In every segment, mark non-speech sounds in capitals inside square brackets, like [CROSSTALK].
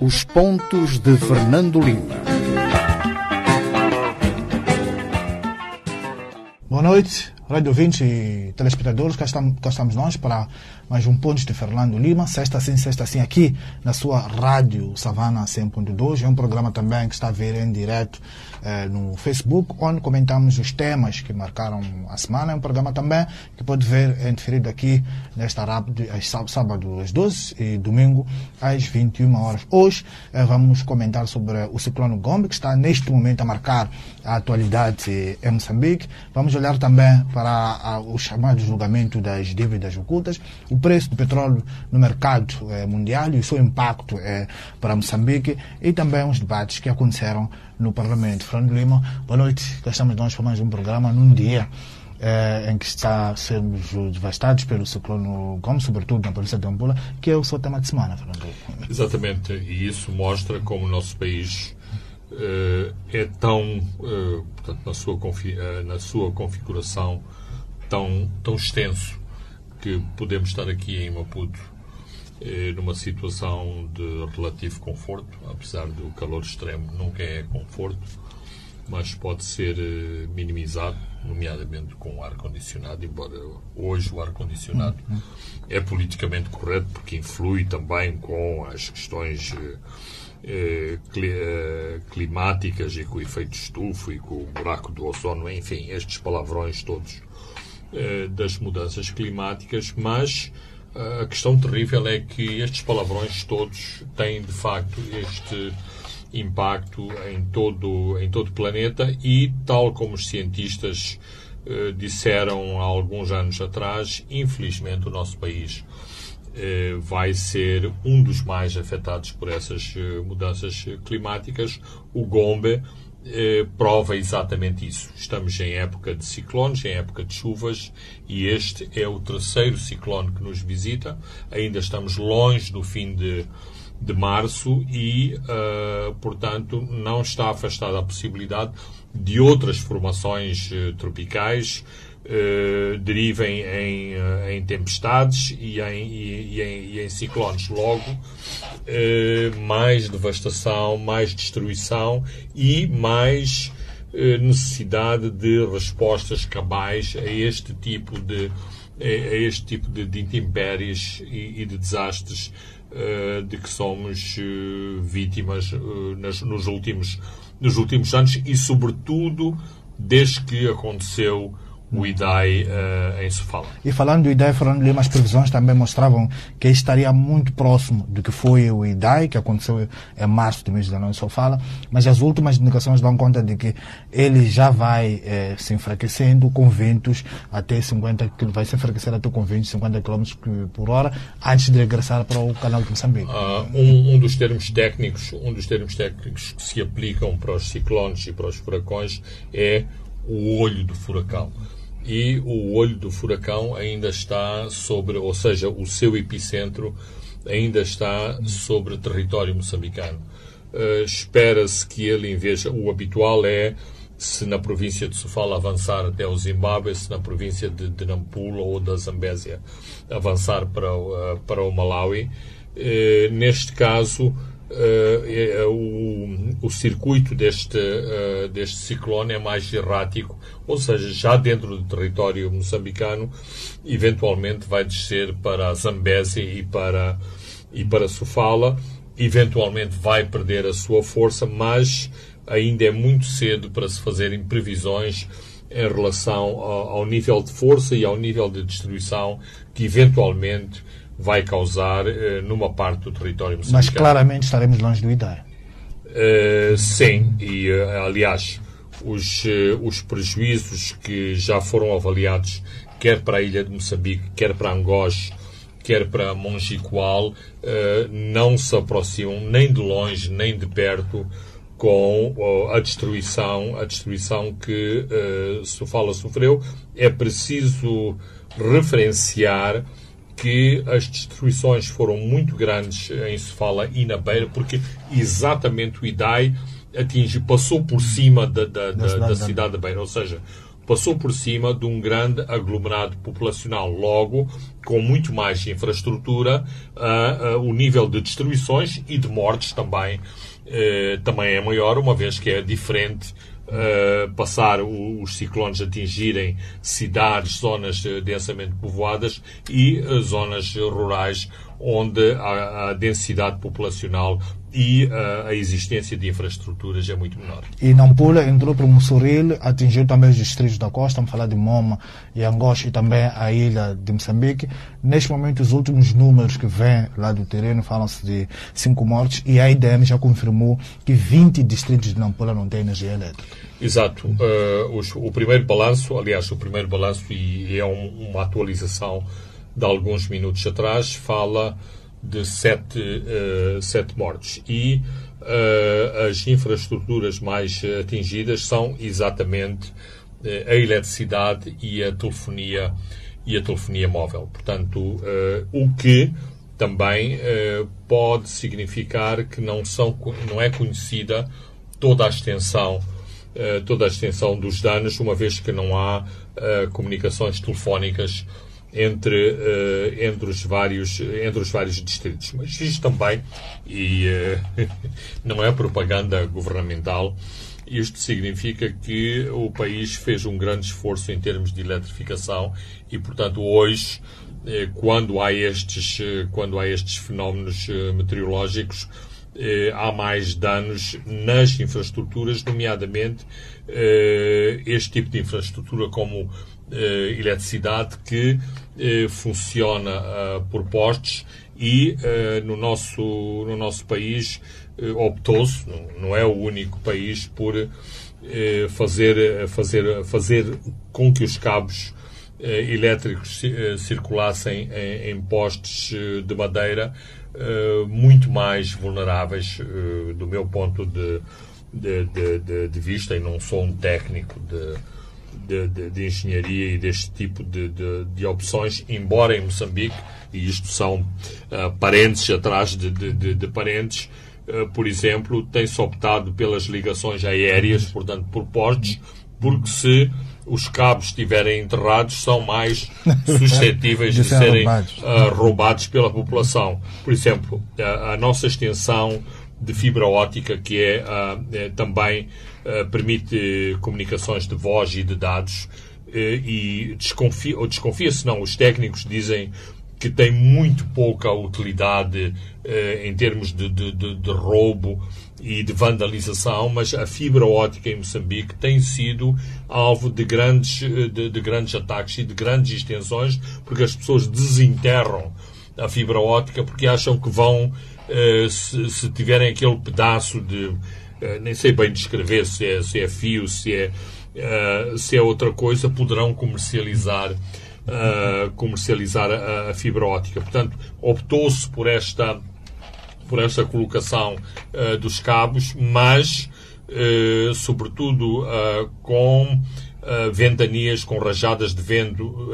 Os pontos de Fernando Lima. Boa noite, rádio ouvintes e telespectadores. Cá estamos, cá estamos nós para mais um Pontos de Fernando Lima, sexta sim, sexta sim, aqui na sua rádio Savana 100.2. É um programa também que está a ver em direto eh, no Facebook, onde comentamos os temas que marcaram a semana. É um programa também que pode ver em diferido aqui nesta rádio, sábado às 12 e domingo às 21 horas. Hoje eh, vamos comentar sobre o ciclone Gombe, que está neste momento a marcar a atualidade em Moçambique. Vamos olhar também para a, o chamado julgamento das dívidas ocultas, o preço do petróleo no mercado eh, mundial e o seu impacto eh, para Moçambique e também os debates que aconteceram no Parlamento. Fernando Lima, boa noite. Cá estamos nós para mais um programa num dia eh, em que está sermos devastados pelo ciclone Gomes, sobretudo na província de Ampula, que é o seu tema de semana, Fernando. Exatamente, e isso mostra como o nosso país é tão, uh, portanto, na sua, uh, na sua configuração tão, tão extenso que podemos estar aqui em Maputo numa situação de relativo conforto, apesar do calor extremo nunca é conforto, mas pode ser minimizado, nomeadamente com o ar-condicionado, embora hoje o ar-condicionado uhum. é politicamente correto porque influi também com as questões eh, eh, climáticas e com o efeito estufa e com o buraco do ozono, enfim, estes palavrões todos eh, das mudanças climáticas, mas a questão terrível é que estes palavrões todos têm de facto este impacto em todo em todo o planeta e tal como os cientistas disseram há alguns anos atrás, infelizmente o nosso país eh, vai ser um dos mais afetados por essas eh, mudanças climáticas. O Gombe eh, prova exatamente isso. Estamos em época de ciclones, em época de chuvas, e este é o terceiro ciclone que nos visita. Ainda estamos longe do fim de, de março e, uh, portanto, não está afastada a possibilidade de outras formações tropicais uh, derivem em, uh, em, tempestades e em, e, e, em, e em, ciclones. Logo, uh, mais devastação, mais destruição e mais necessidade de respostas cabais a este tipo de, a este tipo de, de intempéries e, de desastres de que somos vítimas nas, nos, últimos, nos últimos anos e, sobretudo, desde que aconteceu o IDAI uh, em Sofala. E falando do IDAI, falando Lima, as previsões também mostravam que estaria muito próximo do que foi o IDAI, que aconteceu em março de 2019 em Sofala, mas as últimas indicações dão conta de que ele já vai eh, se enfraquecendo com ventos até 50 vai se enfraquecer até com ventos 50 km por hora antes de regressar para o canal de Moçambique. Uh, um, um, dos termos técnicos, um dos termos técnicos que se aplicam para os ciclones e para os furacões é o olho do furacão e o olho do furacão ainda está sobre, ou seja, o seu epicentro ainda está sobre território moçambicano. Uh, Espera-se que ele, em vez, o habitual é se na província de Sofala avançar até o Zimbábue, se na província de, de Nampula ou da Zambésia avançar para, uh, para o Malawi. Uh, neste caso, uh, o, o, circuito deste, uh, deste ciclone é mais errático, ou seja, já dentro do território moçambicano, eventualmente vai descer para a Zambésia e para, e para Sofala, eventualmente vai perder a sua força, mas ainda é muito cedo para se fazerem previsões em relação ao, ao nível de força e ao nível de destruição que eventualmente vai causar uh, numa parte do território moçambicano. Mas claramente estaremos longe do IDAE. Uh, sim, e uh, aliás, os, os prejuízos que já foram avaliados, quer para a ilha de Moçambique, quer para Angós, quer para Monchicoal, não se aproximam nem de longe nem de perto com a destruição, a destruição que uh, Sofala sofreu. É preciso referenciar que as destruições foram muito grandes em Sofala e na Beira, porque exatamente o IDAI atinge, passou por cima da, da, da, da cidade da Beira, ou seja, passou por cima de um grande aglomerado populacional. Logo, com muito mais infraestrutura, uh, uh, o nível de destruições e de mortes também, uh, também é maior, uma vez que é diferente Uh, passar o, os ciclones atingirem cidades, zonas densamente povoadas e uh, zonas rurais onde a, a densidade populacional e uh, a existência de infraestruturas é muito menor. E Nampula entrou para Mussoril, atingiu também os distritos da costa, vamos falar de Moma e Angoche e também a ilha de Moçambique. Neste momento, os últimos números que vêm lá do terreno falam-se de cinco mortes e a IDM já confirmou que 20 distritos de Nampula não têm energia elétrica. Exato. Uh, os, o primeiro balanço, aliás, o primeiro balanço, e é um, uma atualização de alguns minutos atrás, fala de sete, uh, sete mortes. E uh, as infraestruturas mais atingidas são exatamente uh, a eletricidade e a telefonia e a telefonia móvel. Portanto, o que também pode significar que não, são, não é conhecida toda a extensão toda a extensão dos danos, uma vez que não há comunicações telefónicas entre, uh, entre, os vários, entre os vários distritos. Mas isto também, e uh, [LAUGHS] não é propaganda governamental, isto significa que o país fez um grande esforço em termos de eletrificação e, portanto, hoje, eh, quando há estes, quando há estes fenómenos meteorológicos, há mais danos nas infraestruturas, nomeadamente este tipo de infraestrutura como eletricidade que funciona uh, por postes e uh, no, nosso, no nosso país optou-se, não, é o único país, por fazer, fazer, fazer com que os cabos elétricos circulassem em, em postes de madeira muito mais vulneráveis do meu ponto de, de, de, de, vista, e não sou um técnico de de, de, de engenharia e deste tipo de, de, opções, embora em Moçambique, e isto são uh, parentes atrás de, parentes, uh, por exemplo, tem-se optado pelas ligações aéreas, portanto, por postes, porque se os cabos estiverem enterrados, são mais [LAUGHS] suscetíveis de, serem roubados. Uh, roubados pela população. Por exemplo, a, a nossa extensão de fibra ótica, que é, uh, é também uh, permite comunicações de voz e de dados, uh, e desconfia, ou desconfia-se não, os técnicos dizem que tem muito pouca utilidade em termos de, de, de, de, roubo e de vandalização, mas a fibra ótica em Moçambique tem sido alvo de grandes, de, de grandes ataques e de grandes extensões, porque as pessoas desenterram a fibra ótica porque acham que vão eh, se, se, tiverem aquele pedaço de. Uh, nem sei bem descrever se é, se é fio, se é, uh, se é outra coisa, poderão comercializar. comercializar a, a, fibra ótica. Portanto, optou-se por esta, por esta colocação dos cabos, mas, sobretudo, com ventanias, com rajadas de vento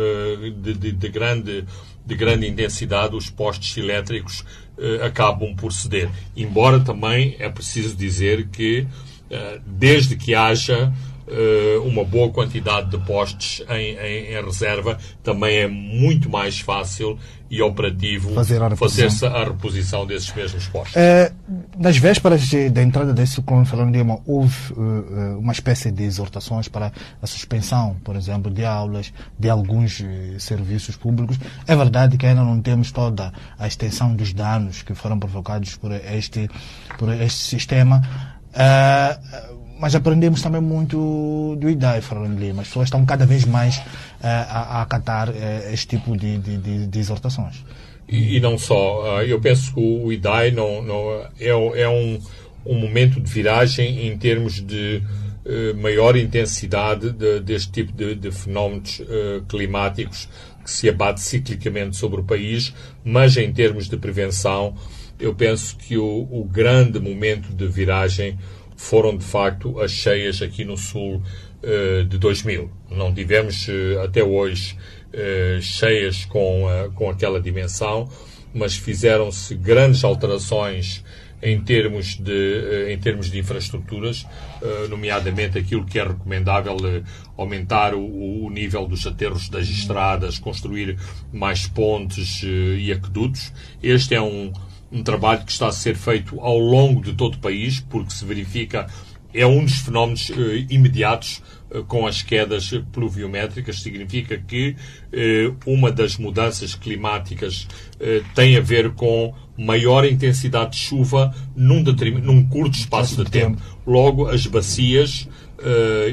de, de, de grande de grande intensidade, os postes elétricos uh, acabam por ceder. Embora também é preciso dizer que, uh, desde que haja uma boa quantidade de postes em, em, em, reserva, também é muito mais fácil e operativo fazer-se fazer a reposição desses mesmos postes. nas vésperas de, da entrada desse Fernando Lima, houve uma espécie de exortações para a suspensão, por exemplo, de aulas, de alguns serviços públicos. É verdade que ainda não temos toda a extensão dos danos que foram provocados por este, por este sistema. Uh, mas aprendemos também muito do IDAI, Fernando Lima. As pessoas estão cada vez mais uh, a, a acatar uh, este tipo de, de, de, de exortações. E, e, não só. Uh, eu penso que o IDAI não, não, é, é um, um momento de viragem em termos de maior intensidade de, deste tipo de, de fenómenos climáticos que se abate ciclicamente sobre o país, mas em termos de prevenção, eu penso que o, o grande momento de viragem foram de facto as cheias aqui no sul uh, de 2000. Não tivemos uh, até hoje uh, cheias com, com aquela dimensão, mas fizeram-se grandes alterações em termos de, em termos de infraestruturas, nomeadamente aquilo que é recomendável aumentar o, o nível dos aterros das estradas, construir mais pontes e aquedutos. Este é um, um trabalho que está a ser feito ao longo de todo o país, porque se verifica é um dos fenómenos uh, imediatos uh, com as quedas pluviométricas. Significa que uh, uma das mudanças climáticas tem a ver com maior intensidade de chuva num, num curto espaço de tempo. Logo, as bacias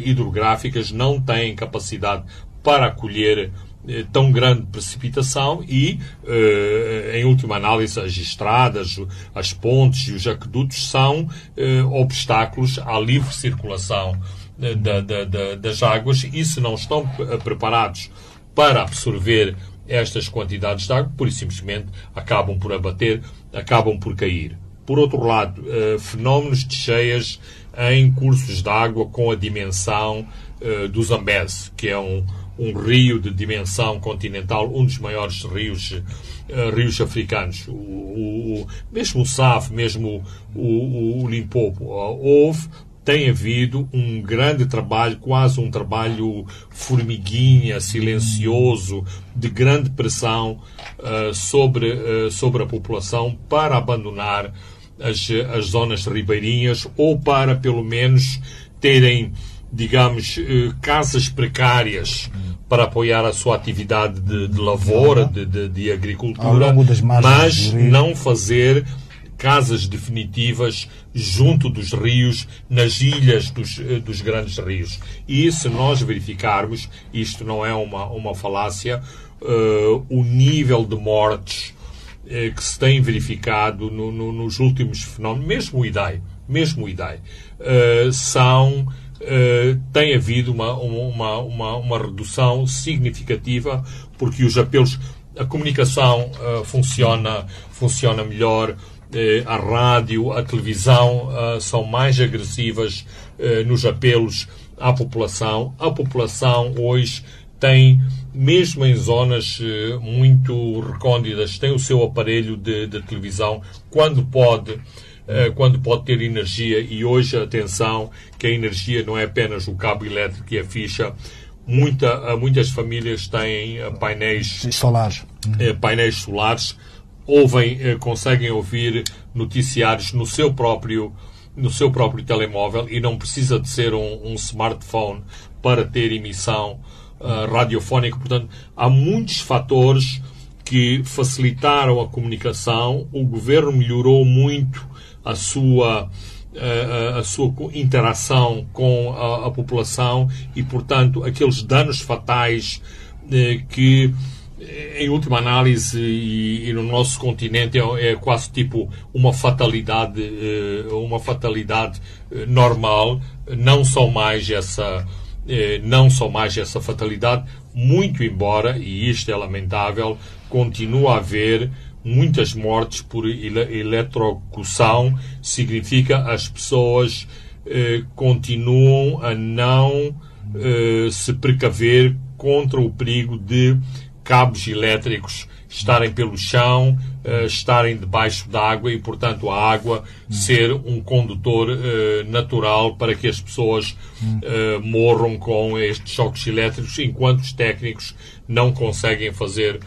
hidrográficas não têm capacidade para acolher eh, tão grande precipitação e, eh, em última análise, as estradas, as pontes e os aquedutos são eh, obstáculos à livre circulação da, da, da, das águas e, se não estão preparados para absorver estas quantidades de água, por e simplesmente acabam por abater, acabam por cair. Por outro lado, fenómenos de cheias em cursos de água com a dimensão do Zambeze, que é um, um rio de dimensão continental, um dos maiores rios, uh, rios africanos. O, o, mesmo o SAF, mesmo o, o Limpopo, uh, houve tem havido um grande trabalho, quase um trabalho formiguinha, silencioso, de grande pressão uh, sobre, sobre a população para abandonar as, as zonas ribeirinhas ou para, pelo menos, terem digamos, uh, casas precárias para apoiar a sua atividade de, de lavoura, de, de, de agricultura, mas não fazer casas definitivas junto dos rios, nas ilhas dos, eh, dos grandes rios. E se nós verificarmos, isto não é uma, uma falácia, uh, o nível de mortes uh, que se tem verificado no, no, nos últimos fenómenos, mesmo o IDAI, mesmo o IDAI, uh, são Uh, tem havido uma, uma, uma, uma, redução significativa, porque os apelos, a comunicação uh, funciona, funciona melhor, uh, a rádio, a televisão são mais agressivas nos apelos à população. A população hoje tem, mesmo em zonas muito recônditas, tem o seu aparelho de, de televisão quando pode eh, quando pode ter energia e hoje, atenção, que a energia não é apenas o cabo elétrico e a ficha, Muita, eh, muitas famílias têm eh, painéis solares, painéis solares ouvem, conseguem ouvir noticiários no seu próprio no seu próprio telemóvel e não precisa de ser um, um smartphone para ter emissão uh, radiofónica. Portanto, há muitos fatores que facilitaram a comunicação. O governo melhorou muito a sua a, a, sua interação com a, a, população e, portanto, aqueles danos fatais eh, que, em última análise, e, e no nosso continente é, é, quase tipo uma fatalidade, eh, uma fatalidade eh, normal, não são mais essa eh, não são mais essa fatalidade, muito embora, e isto é lamentável, continua a haver muitas mortes por eletrocução significa as pessoas eh, continuam a não eh, se precaver contra o perigo de cabos elétricos estarem pelo chão, eh, estarem debaixo d'água e, portanto, a água ser um condutor eh, natural para que as pessoas eh, morram com estes choques elétricos, enquanto os técnicos não conseguem fazer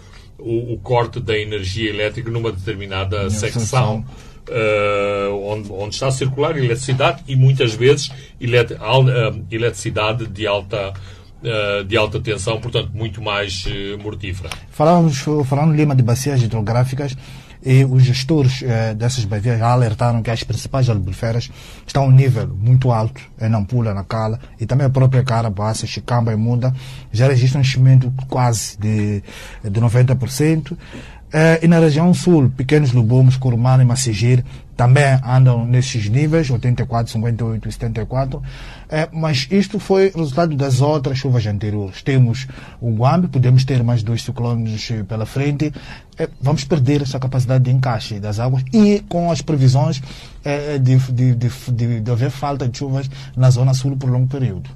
o, o corte da energia elétrica numa determinada secção. Uh, onde, onde, está a circular eletricidade e muitas vezes elet, uh, eletricidade de alta, uh, de alta tensão, portanto, muito mais mortífera. Falávamos, falando Lima de bacias hidrográficas, e os gestores eh, dessas bacias alertaram que as principais albuferas estão a um nível muito alto em Nampula, na Cala, e também a própria Cara, Bassa, Chicamba e Muda já registram um enchimento quase de, de 90%. Eh, e na região sul, pequenos lobomos, Curumano e Macigir também andam nesses níveis, 84, 58 e 74. É, mas isto foi resultado das outras chuvas anteriores. Temos o Guambi, podemos ter mais dois ciclones pela frente. É, vamos perder essa capacidade de encaixe das águas e com as previsões é, de, de, de, de, haver falta de chuvas na zona sul por longo período.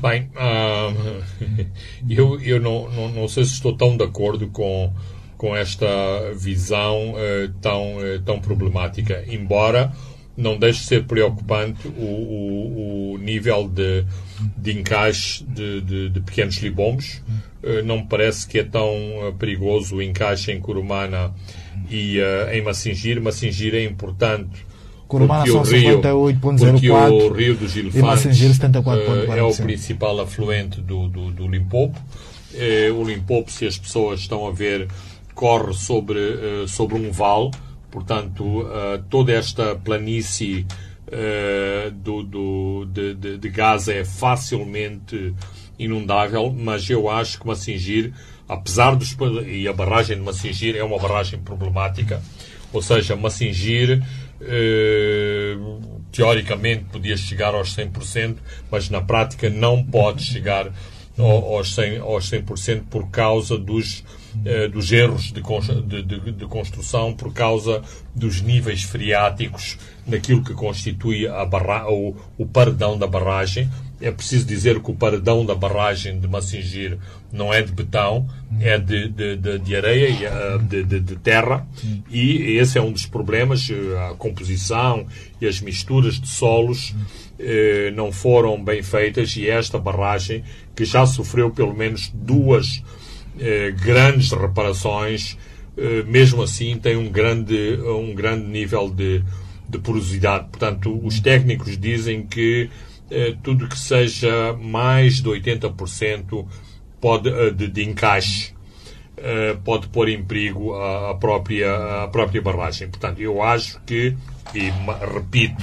Bem, uh, [LAUGHS] eu, eu não, não, não sei se estou tão de acordo com com esta visão tão, tão problemática. Embora não deixe de ser preocupante o, o, o nível de, de encaixe de, de, de pequenos libombos. Uh, não me parece que é tão uh, perigoso o encaixe em Curumana e uh, em Massingir. Massingir é importante Curumana porque, o Rio, porque o Rio dos Elefantes é o principal afluente do, do, do Limpopo. o Limpopo, se as pessoas estão a ver, corre sobre, sobre um vale Portanto, uh, toda esta planície uh, do, do, de, de, de, Gaza é facilmente inundável, mas eu acho que Massingir, apesar dos. e a barragem de Massingir é uma barragem problemática, ou seja, Massingir. Teoricamente podia chegar aos 100%, mas na prática não pode chegar aos 100%, aos 100% por causa dos eh, dos erros de, construção por causa dos níveis freáticos naquilo que constitui a barra, o, o paredão da barragem. É preciso dizer que o paredão da barragem de Massingir não é de betão, é de, de, de, de areia, eh, de, de, de, terra, e esse é um dos problemas. Eh, a composição e as misturas de solos eh, não foram bem feitas, e esta barragem, que já sofreu pelo menos duas eh, grandes reparações, eh, mesmo assim tem um grande, um grande nível de, de porosidade. Portanto, os técnicos dizem que tudo que seja mais de 80% pode, de, de encaixe pode pôr em perigo a, própria, a própria barragem. Portanto, eu acho que, e repito,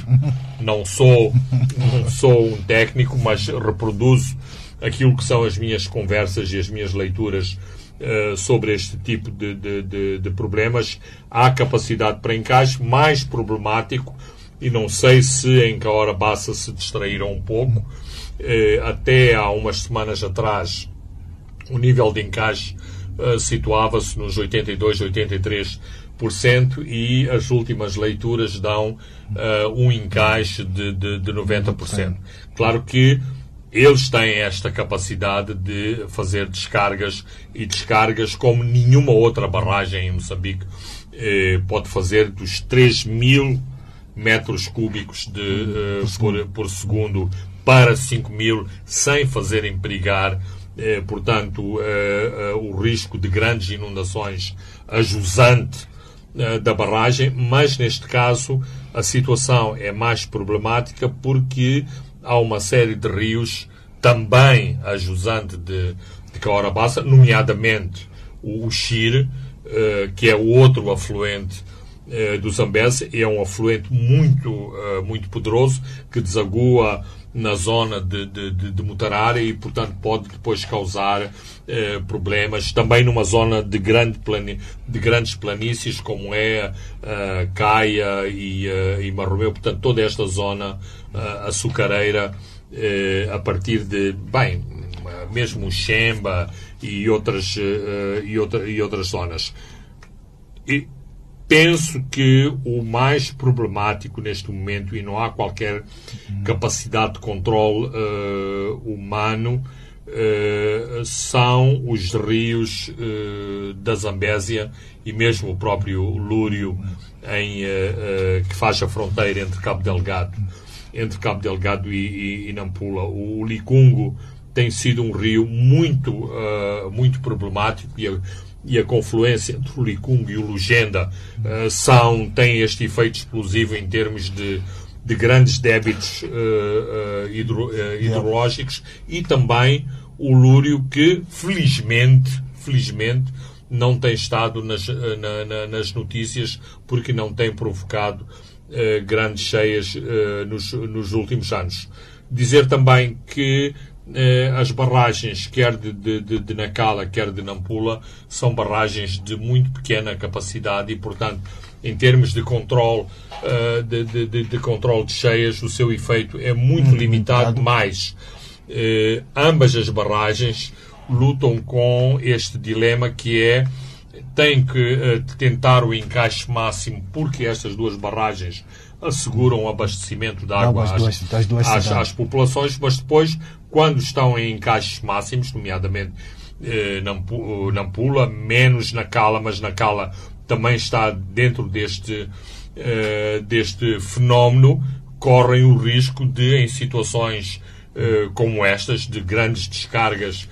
não sou, não sou um técnico, mas reproduzo aquilo que são as minhas conversas e as minhas leituras sobre este tipo de, de, de, de, problemas. Há capacidade para encaixe, mais problemático, e não sei se em Caora-Bassa se distraíram um pouco. Uh, até há umas semanas atrás, o nível de encaixe uh, situava-se nos 82, 83 e as últimas leituras dão uh, um encaixe de, de, de 90%. Claro que eles têm esta capacidade de fazer descargas e descargas como nenhuma outra barragem em Moçambique eh, pode fazer dos 3 mil metros cúbicos de, eh, por, por, segundo para 5 mil sem fazer emperigar, eh, portanto, eh, eh, o risco de grandes inundações a jusante eh, da barragem, mas neste caso a situação é mais problemática porque há uma série de rios também a jusante de, de Caorabassa, nomeadamente o, Xir, uh, que é o outro afluente uh, do Zambeze, é um afluente muito, uh, muito poderoso que desagua na zona de, de, de, Mutarara e, portanto, pode depois causar eh, problemas também numa zona de, grande plani, de grandes planícies como é uh, Caia e, e Marromeu. Portanto, toda esta zona açucareira a partir de, bem, mesmo Xemba e outras, e, outra, e outras zonas. E, penso que o mais problemático neste momento, e não há qualquer capacidade de controle uh, humano, uh, são os rios uh, da Zambésia e mesmo o próprio Lúrio, em, que faz a fronteira entre Cabo Delgado, entre Cabo Delgado e, e, e Nampula. O Licungo tem sido um rio muito, muito problemático e e a confluência entre o Licungo e o Lugenda uh, são, têm este efeito explosivo em termos de, de grandes débitos uh, hidro, hidrológicos e também o Lúrio que, felizmente, felizmente, não tem estado nas, na, na, nas notícias porque não tem provocado grandes cheias nos, nos últimos anos. Dizer também que eh, as barragens, quer de, de, de, Nacala, quer de Nampula, são barragens de muito pequena capacidade e, portanto, em termos de controle uh, de, de, de, controle de cheias, o seu efeito é muito, muito limitado, limitado. mas uh, ambas as barragens lutam com este dilema que é tem que uh, tentar o encaixe máximo porque estas duas barragens asseguram o abastecimento de água às, duas, às, às, às, populações, mas depois, quando estão em encaixes máximos, nomeadamente eh, Nampula, menos na Cala, mas na Cala também está dentro deste, eh, deste fenómeno, correm o risco de, em situações eh, como estas, de grandes descargas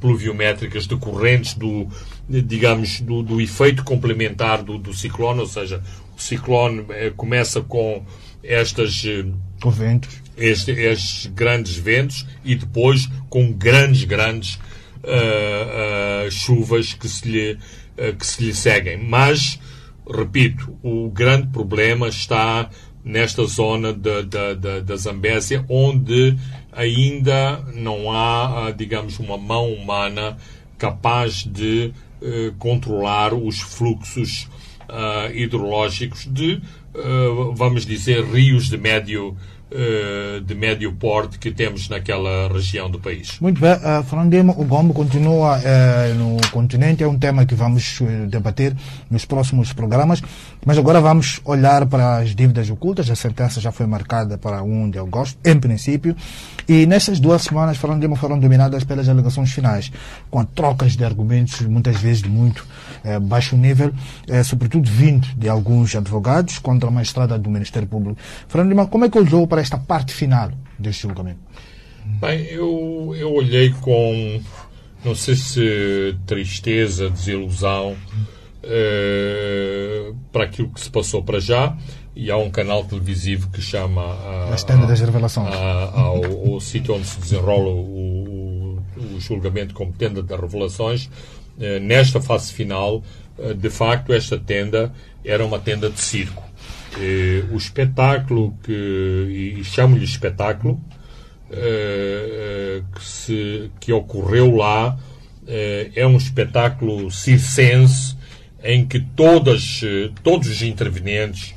pluviométricas decorrentes do, digamos, do, do efeito complementar do, do, ciclone, ou seja, o ciclone começa com estas ventos. Este, estes grandes ventos e depois com grandes, grandes chuvas que se, lhe, que se lhe seguem. Mas, repito, o grande problema está nesta zona da, da, da, da Zambésia, onde ainda não há, digamos, uma mão humana capaz de controlar os fluxos uh, hidrológicos de, uh, vamos dizer, rios de médio eh, de médio porte que temos naquela região do país. Muito bem, uh, Fernando o Gombo continua uh, no continente, é um tema que vamos debater nos próximos programas, mas agora vamos olhar para as dívidas ocultas, a sentença já foi marcada para 1 de agosto, em princípio, e nessas duas semanas, Fernando Dema, foram dominadas pelas alegações finais, com trocas de argumentos, muitas vezes de muito baixo nível, sobretudo vindo de alguns advogados contra a magistrada do Ministério Público. Fernando Dema, como é que olhou para esta parte final deste julgamento? Bem, eu, eu olhei com, não sei se tristeza, desilusão, uh, para aquilo que se passou para já. E há um canal televisivo que chama. A, As Tendas das Revelações. A, ao, ao sítio onde se desenrola o, o, o julgamento como Tenda das Revelações. Uh, nesta fase final, uh, de facto, esta tenda era uma tenda de circo eh, o espetáculo que, e, chamo-lhe espetáculo, eh, que, se, que ocorreu lá eh, é um espetáculo circense em que todas, eh, todos os intervenientes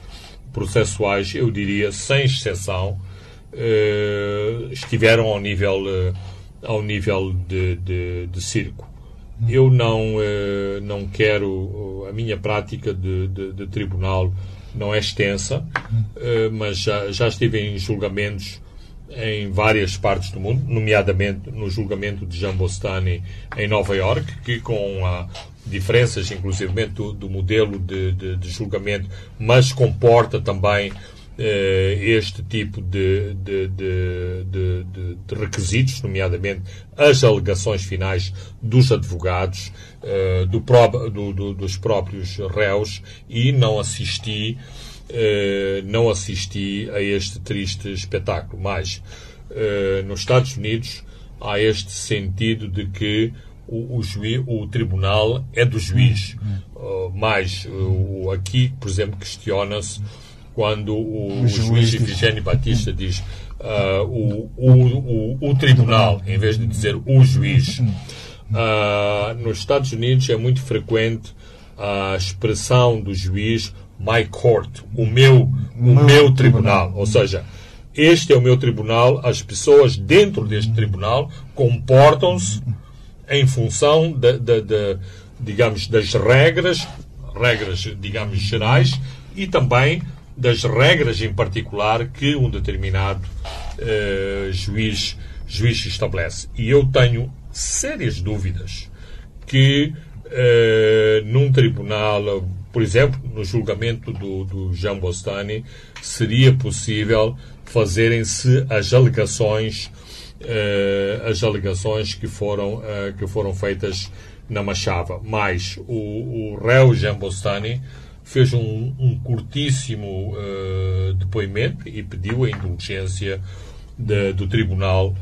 processuais, eu diria sem exceção, eh, estiveram ao nível, eh, ao nível de, de, de circo. Eu não, não quero a minha prática de, de, de tribunal não é extensa, mas já, já estive em julgamentos em várias partes do mundo, nomeadamente no julgamento de Jambostani em Nova York, que com a diferenças, inclusive, do, do modelo de, de, de, julgamento, mas comporta também eh, este tipo de, de, requisitos, nomeadamente as alegações finais dos advogados, eh, do, do, dos próprios réus, e não assisti, eh, não assisti a este triste espetáculo. Mas eh, nos Estados Unidos há este sentido de que o, o, juiz, o tribunal é do juiz. Uh, mas uh, aqui, por exemplo, questiona-se quando o, o juiz Ifigênio Batista diz uh, o, o, o, tribunal, em vez de dizer o juiz. Uh, nos Estados Unidos é muito frequente a expressão do juiz my court, o meu, o meu tribunal. Ou seja, este é o meu tribunal, as pessoas dentro deste tribunal comportam-se em função de, de, de, digamos, das regras, regras, digamos, gerais, e também das regras em particular que um determinado uh, juiz, juiz estabelece. E eu tenho sérias dúvidas que uh, num tribunal, por exemplo, no julgamento do, do Jean Bostani, seria possível fazerem-se as alegações as alegações que foram, que foram feitas na Machava. Mas o, o réu Jean Bostani fez um, um curtíssimo uh, depoimento e pediu a indulgência de, do tribunal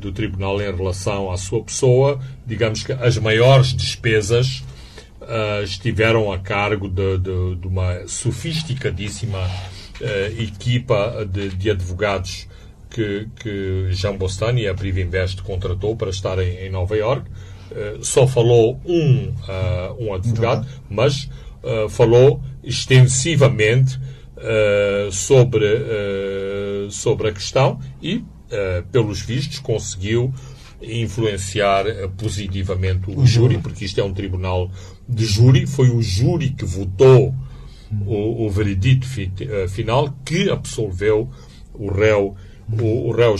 do tribunal em relação à sua pessoa. Digamos que as maiores despesas uh, estiveram a cargo de, de, de uma sofisticadíssima equipa de advogados que, que Jean Bostani e a Priva Invest contratou para estar em, em Nova York. só falou um, um advogado, mas uh, falou extensivamente uh, sobre, uh, sobre a questão e, pelos vistos, conseguiu influenciar positivamente o, o júri, porque isto é um tribunal de júri, foi o júri que votou o, o veredito fi, final que absolveu o réu o, o réu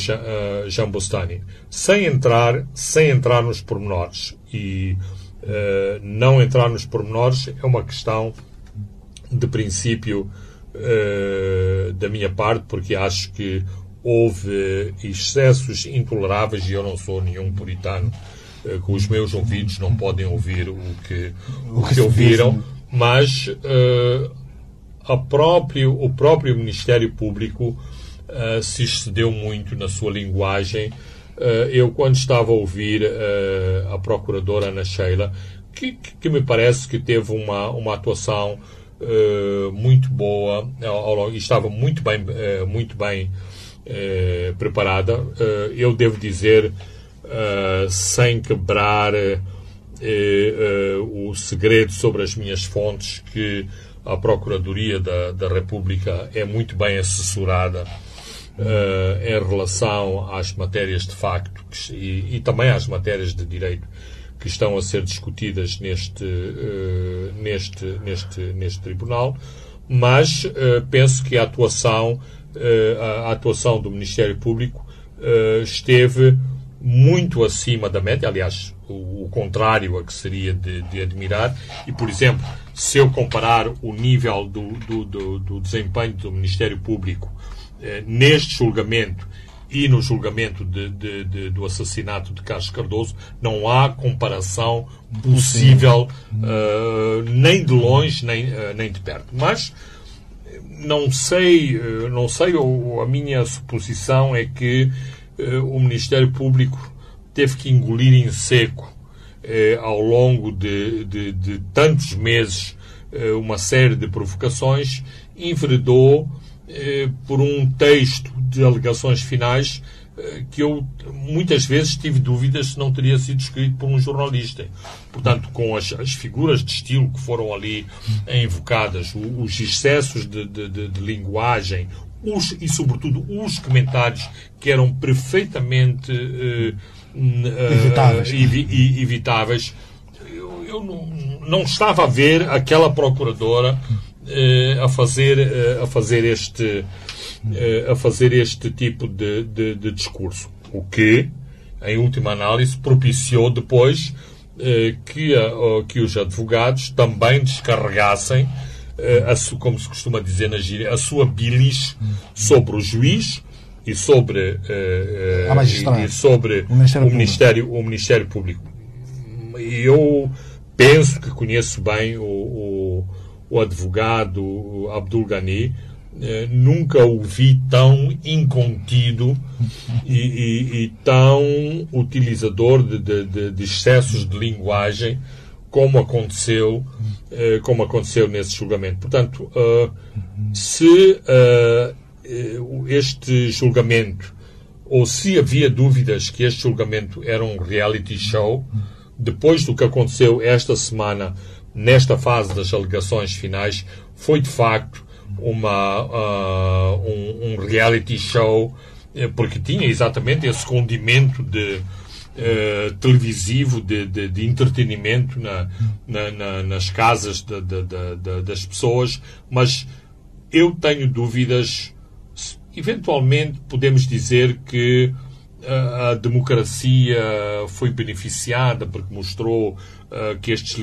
Jambostani. Sem entrar, sem entrar nos pormenores. E uh, não entrar nos pormenores é uma questão de princípio uh, da minha parte, porque acho que houve excessos intoleráveis e eu não sou nenhum puritano uh, que os meus ouvidos não podem ouvir o que, o que ouviram, mas uh, próprio, o próprio Ministério Público uh, se excedeu muito na sua linguagem. eu, quando estava a ouvir a Procuradora Ana Sheila, que, que, me parece que teve uma, uma atuação muito boa, e estava muito bem, muito bem preparada. Uh, eu devo dizer, uh, sem quebrar o segredo sobre as minhas fontes, que a Procuradoria da, da República é muito bem assessorada em relação às matérias de facto que, e, e, também às matérias de direito que estão a ser discutidas neste, neste, neste, neste tribunal, mas penso que a atuação a atuação do Ministério Público esteve muito acima da média, aliás, o, o contrário a que seria de, de, admirar. E, por exemplo, se eu comparar o nível do, do, do, do desempenho do Ministério Público neste julgamento e no julgamento de, de, de, do assassinato de Carlos Cardoso, não há comparação possível, uh, nem de longe, nem, uh, nem de perto. Mas não sei, eh, não sei, ou a minha suposição é que o Ministério Público teve que engolir em seco ao longo de, de, tantos meses uma série de provocações, enveredou por um texto de alegações finais que eu muitas vezes tive dúvidas se não teria sido escrito por um jornalista. Portanto, com as, as figuras de estilo que foram ali invocadas, os excessos de, de, de, de linguagem, os, e sobretudo os comentários que eram perfeitamente uh, evitáveis, uh, evitáveis eu, eu não, não, estava a ver aquela procuradora a fazer a fazer este a fazer este tipo de, de, de, discurso. O que, em última análise, propiciou depois eh, que, que os advogados também descarregassem, eh, a, como se costuma dizer na gíria, a sua bilis sobre o juiz e sobre, eh, e, e sobre o Ministério, o, Ministério, o Ministério Público. Eu penso que conheço bem o, o, o advogado Abdul Ghani, eh, nunca o vi tão incontido e, e, e tão utilizador de, de, de, excessos de linguagem como aconteceu eh, como aconteceu nesse julgamento. Portanto, uh, se uh, este julgamento ou se havia dúvidas que este julgamento era um reality show, depois do que aconteceu esta semana nesta fase das alegações finais, foi de facto uma, uh, um, um, reality show, eh, porque tinha exatamente esse condimento de, uh, televisivo, de, de, de entretenimento na, na, na, nas casas de, das pessoas, mas eu tenho dúvidas. Eventualmente podemos dizer que a democracia foi beneficiada porque mostrou uh, que estes,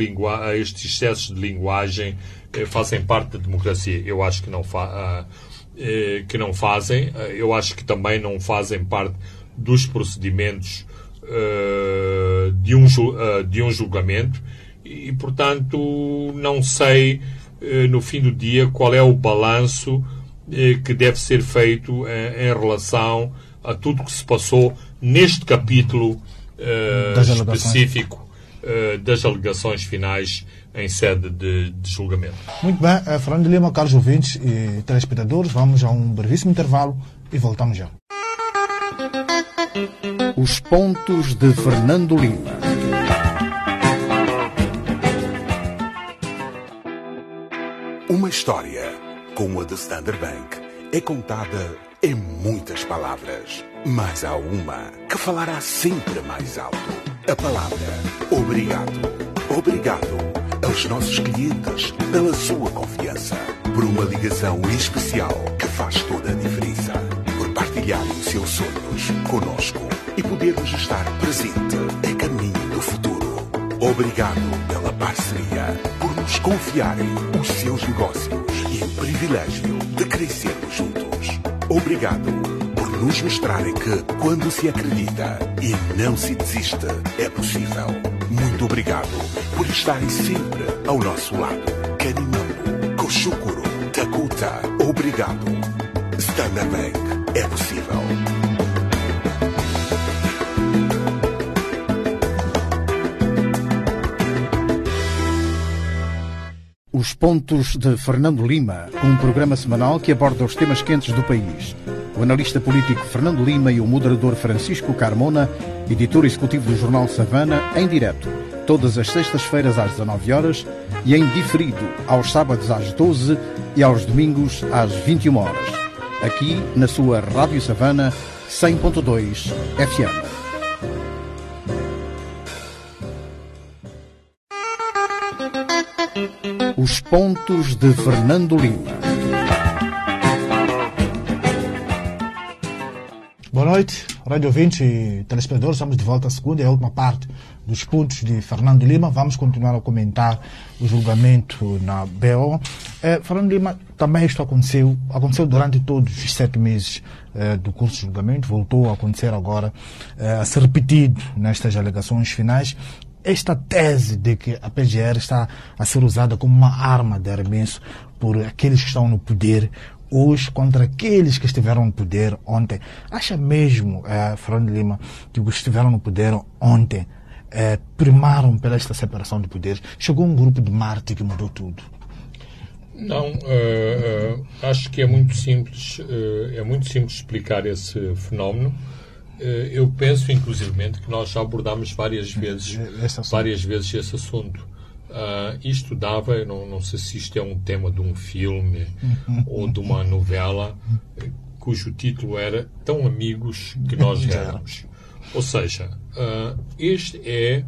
estes excessos de linguagem uh, fazem parte da democracia. Eu acho que não, fa uh, que não fazem. eu acho que também não fazem parte dos procedimentos de, um, de um julgamento e, portanto, não sei no fim do dia qual é o balanço que deve ser feito em relação a tudo que se passou neste capítulo uh, específico das alegações finais em sede de, de julgamento. Muito bem, uh, Fernando Lima, caros ouvintes e telespectadores, vamos a um brevíssimo intervalo e voltamos já. Os pontos de Fernando Lima. Uma história como a de Standard Bank é contada em muitas palavras, mas há uma que falará sempre mais alto. A palavra obrigado. Obrigado aos nossos clientes pela sua confiança, por uma ligação especial que faz toda a diferença. Por partilharem os seus sonhos conosco e podermos estar presente a caminho do futuro. Obrigado pela parceria, por nos confiarem os seus negócios e o privilégio de crescermos juntos. Obrigado nos mostrarem que, quando se acredita e não se desiste, é possível. Muito obrigado por estarem sempre ao nosso lado. Canimambo, Koshukuro, Takuta, obrigado. Standard Bank, é possível. Os Pontos de Fernando Lima, um programa semanal que aborda os temas quentes do país. O analista político Fernando Lima e o moderador Francisco Carmona, editor executivo do jornal Savana, em direto, todas as sextas-feiras às 19 horas e em diferido aos sábados às 12 e aos domingos às 21 horas. Aqui na sua Rádio Savana 100.2 FM. Os Pontos de Fernando Lima. Boa noite, Rádio 20 e telespectadores. Estamos de volta à segunda e à última parte dos pontos de Fernando Lima. Vamos continuar a comentar o julgamento na BO. Eh, Fernando Lima, também isto aconteceu, aconteceu durante todos os sete meses eh, do curso de julgamento, voltou a acontecer agora, eh, a ser repetido nestas alegações finais esta tese de que a PGR está a ser usada como uma arma de arremesso por aqueles que estão no poder hoje contra aqueles que estiveram no poder ontem. Acha mesmo, eh, Fernando Lima, que os que estiveram no poder ontem eh, primaram pela esta separação de poderes? Chegou um grupo de Marte que mudou tudo. Não, uh, uh, acho que é muito simples, uh, é muito simples explicar esse fenómeno. eu penso, inclusivamente, que nós já abordámos várias vezes, várias vezes esse assunto. Isto dava, eu não, não sei se isto é um tema de um filme ou de uma novela, cujo título era Tão Amigos que Nós [LAUGHS] Éramos. Ou seja, este é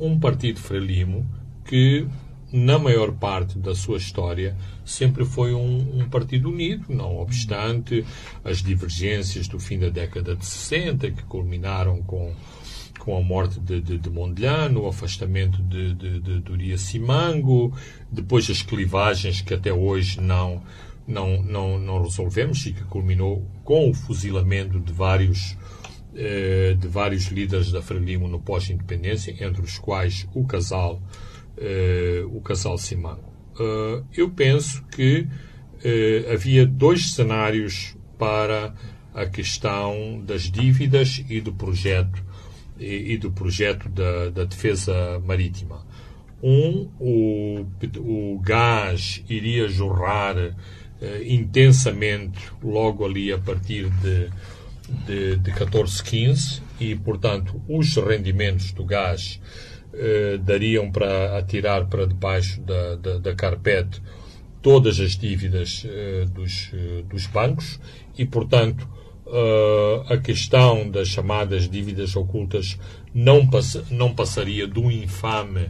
um partido frelimo que na maior parte da sua história, sempre foi um, um, partido unido, não obstante as divergências do fim da década de 60, que culminaram com, com a morte de, de, de Mondlane, o afastamento de, de, de Doria Simango, depois as clivagens que até hoje não, não, não, não resolvemos e que culminou com o fuzilamento de vários eh, de vários líderes da Frelimo no pós-independência, entre os quais o casal uh, o casal Simango. Uh, eu penso que uh, havia dois cenários para a questão das dívidas e do projeto e, e do projeto da, da, defesa marítima. Um, o, o gás iria jorrar intensamente logo ali a partir de, de, de 14, 15 e, portanto, os rendimentos do gás eh, dariam para atirar para debaixo da, da, da carpete todas as dívidas eh, dos, eh, dos bancos e, portanto, a questão das chamadas dívidas ocultas não, pass não passaria do infame,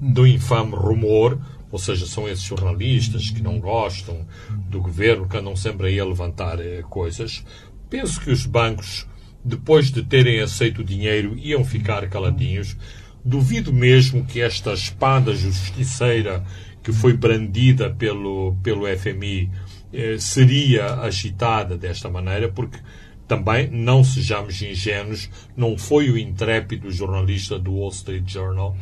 do infame rumor, ou seja, são esses jornalistas que não gostam do governo, que andam sempre aí a levantar coisas. Penso que os bancos, depois de terem aceito o dinheiro, iam ficar caladinhos Duvido mesmo que esta espada justiceira que foi brandida pelo, pelo FMI eh, seria agitada desta maneira, porque também, não sejamos ingênuos, não foi o intrépido jornalista do Wall Street Journal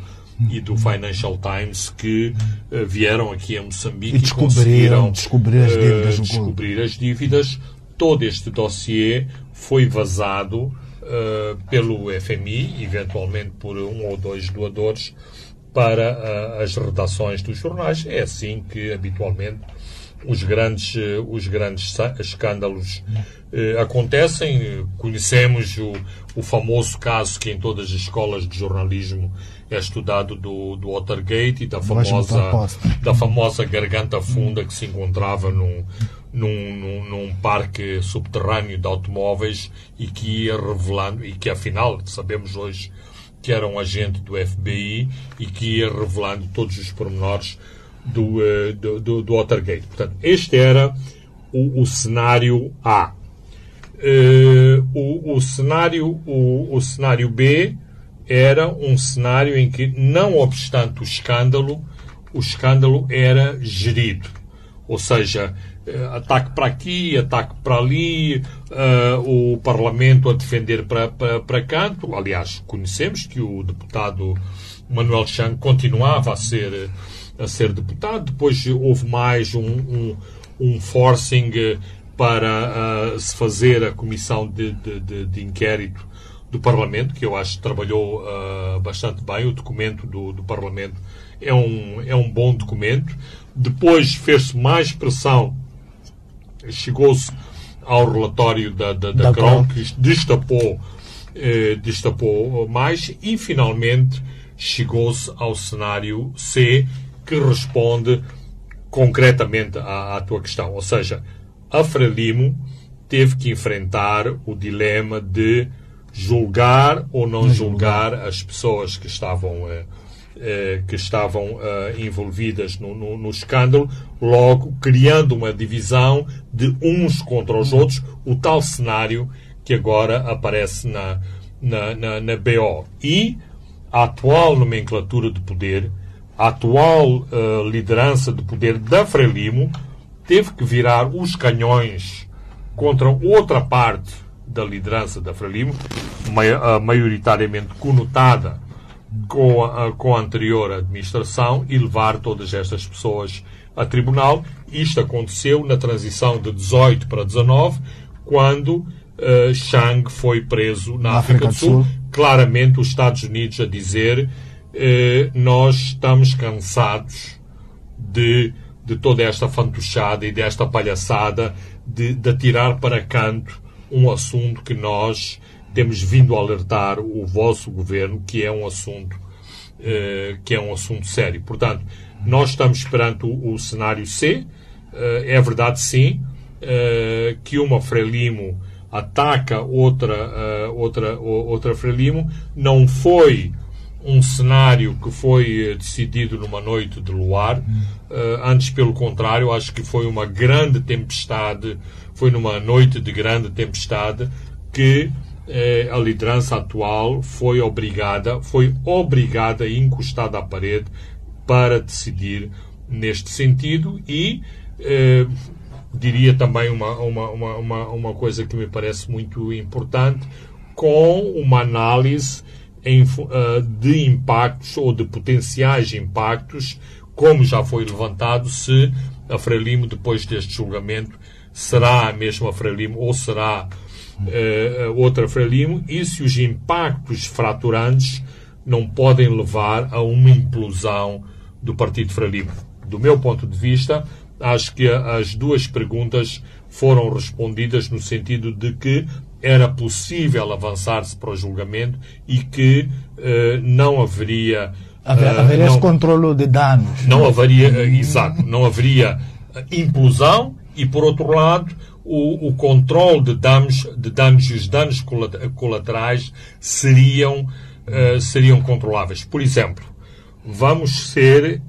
e do Financial Times que uh, vieram aqui a Moçambique e, e conseguiram descobrir as dívidas. Uh, descobrir as dívidas. Todo este dossiê foi vazado uh, pelo FMI, eventualmente por um ou dois doadores, para uh, as redações dos jornais. É assim que, habitualmente, os grandes, os grandes escândalos acontecem. Conhecemos o, o famoso caso que em todas as escolas de jornalismo é estudado do, do Watergate e da famosa, da famosa garganta funda que se encontrava num, num, num, num, parque subterrâneo de automóveis e que ia revelando, e que afinal sabemos hoje que era um agente do FBI e que ia revelando todos os pormenores do, uh, do, do, do Watergate. Portanto, este era o, o cenário A. Uh, o, o, cenário, o, o cenário B era um cenário em que, não obstante o escândalo, o escândalo era gerido. Ou seja, eh, ataque para aqui, ataque para ali, uh, o Parlamento a defender para, para, para canto. Aliás, conhecemos que o deputado Manuel Chang continuava a ser, a ser deputado. Depois houve mais um, um, um forcing para uh, se fazer a comissão de, de, de, de inquérito do Parlamento, que eu acho que trabalhou uh, bastante bem. O documento do, do Parlamento é um, é um bom documento. Depois fez-se mais pressão, chegou-se ao relatório da, da, da, da CRON, que destapou, eh, destapou mais, e finalmente chegou-se ao cenário C, que responde concretamente à, à tua questão. Ou seja, a Frelimo teve que enfrentar o dilema de julgar ou não julgar as pessoas que estavam, eh, eh, que estavam eh, envolvidas no, no, no, escândalo, logo criando uma divisão de uns contra os outros, o tal cenário que agora aparece na, na, na, na BO. E a atual nomenclatura de poder, a atual liderança de poder da Frelimo, teve que virar os canhões contra outra parte da liderança da Frelimo, maioritariamente conotada com a, com a anterior administração, e levar todas estas pessoas a tribunal. Isto aconteceu na transição de 18 para 19, quando uh, Chang foi preso na, na África, África, do Sul. Sul. Claramente, os Estados Unidos a dizer uh, nós estamos cansados de, de toda esta fantochada e desta palhaçada de, de atirar para canto um assunto que nós temos vindo a alertar o vosso governo, que é um assunto uh, que é um assunto sério. Portanto, nós estamos perante o, o cenário C. Uh, é verdade, sim, uh, que uma Frelimo ataca outra, outra, outra Frelimo. Não foi um cenário que foi decidido numa noite de luar. antes, pelo contrário, acho que foi uma grande tempestade foi numa noite de grande tempestade que eh, a liderança atual foi obrigada, foi obrigada e encostada à parede para decidir neste sentido e eh, diria também uma, uma, uma, uma, uma coisa que me parece muito importante, com uma análise uh, de impactos ou de potenciais impactos, como já foi levantado, se a Frelimo, depois deste julgamento, será a mesma Frelimo ou será uh, outra Frelimo e se os impactos fraturantes não podem levar a uma implosão do Partido Frelimo. Do meu ponto de vista, acho que as duas perguntas foram respondidas no sentido de que era possível avançar-se para o julgamento e que uh, não haveria. Haver, uh, haveria não, esse controle de danos. Não haveria, exato, não haveria implosão e, por outro lado, o, o controle de danos, de danos e os danos colaterais seriam, uh, seriam controláveis. Por exemplo, vamos ser,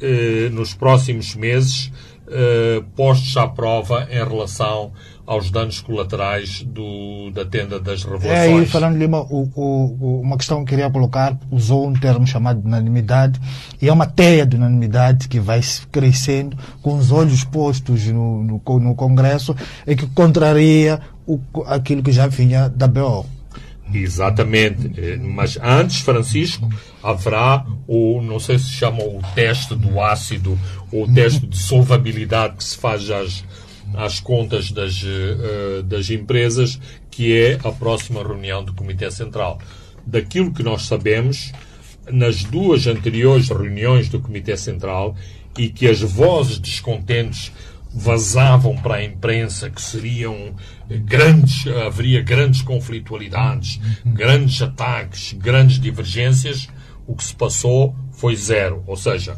nos próximos meses, uh, postos à prova em relação aos danos colaterais do, da tenda das revelações. É, aí, falando Lima, o, o, uma questão que queria colocar, usou um termo chamado de unanimidade, e é uma teia de unanimidade que vai crescendo com os olhos postos no, no, no Congresso e que contraria o, aquilo que já vinha da BO. Exatamente. Eh, mas antes, Francisco, haverá o, não sei se chama o teste do ácido ou o teste de solvabilidade que se faz às, às contas das, uh, das empresas, que é a próxima reunião do Comitê Central. Daquilo que nós sabemos, nas duas anteriores reuniões do Comitê Central, e que as vozes descontentes vazavam para a imprensa que seriam grandes, haveria grandes conflitualidades, grandes ataques, grandes divergências, o que se passou foi zero. Ou seja,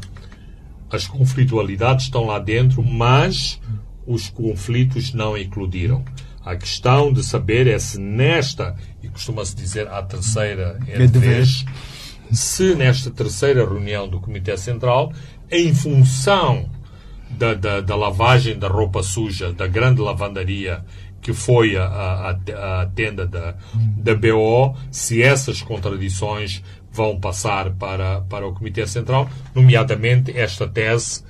as conflitualidades estão lá dentro, mas os conflitos não eclodiram. A questão de saber é se nesta, e costuma-se dizer a terceira é vez, se nesta terceira reunião do Comitê Central, em função da, da, da, lavagem da roupa suja, da grande lavandaria que foi a, a, a tenda da, da BO, se essas contradições vão passar para, para o Comitê Central, nomeadamente esta tese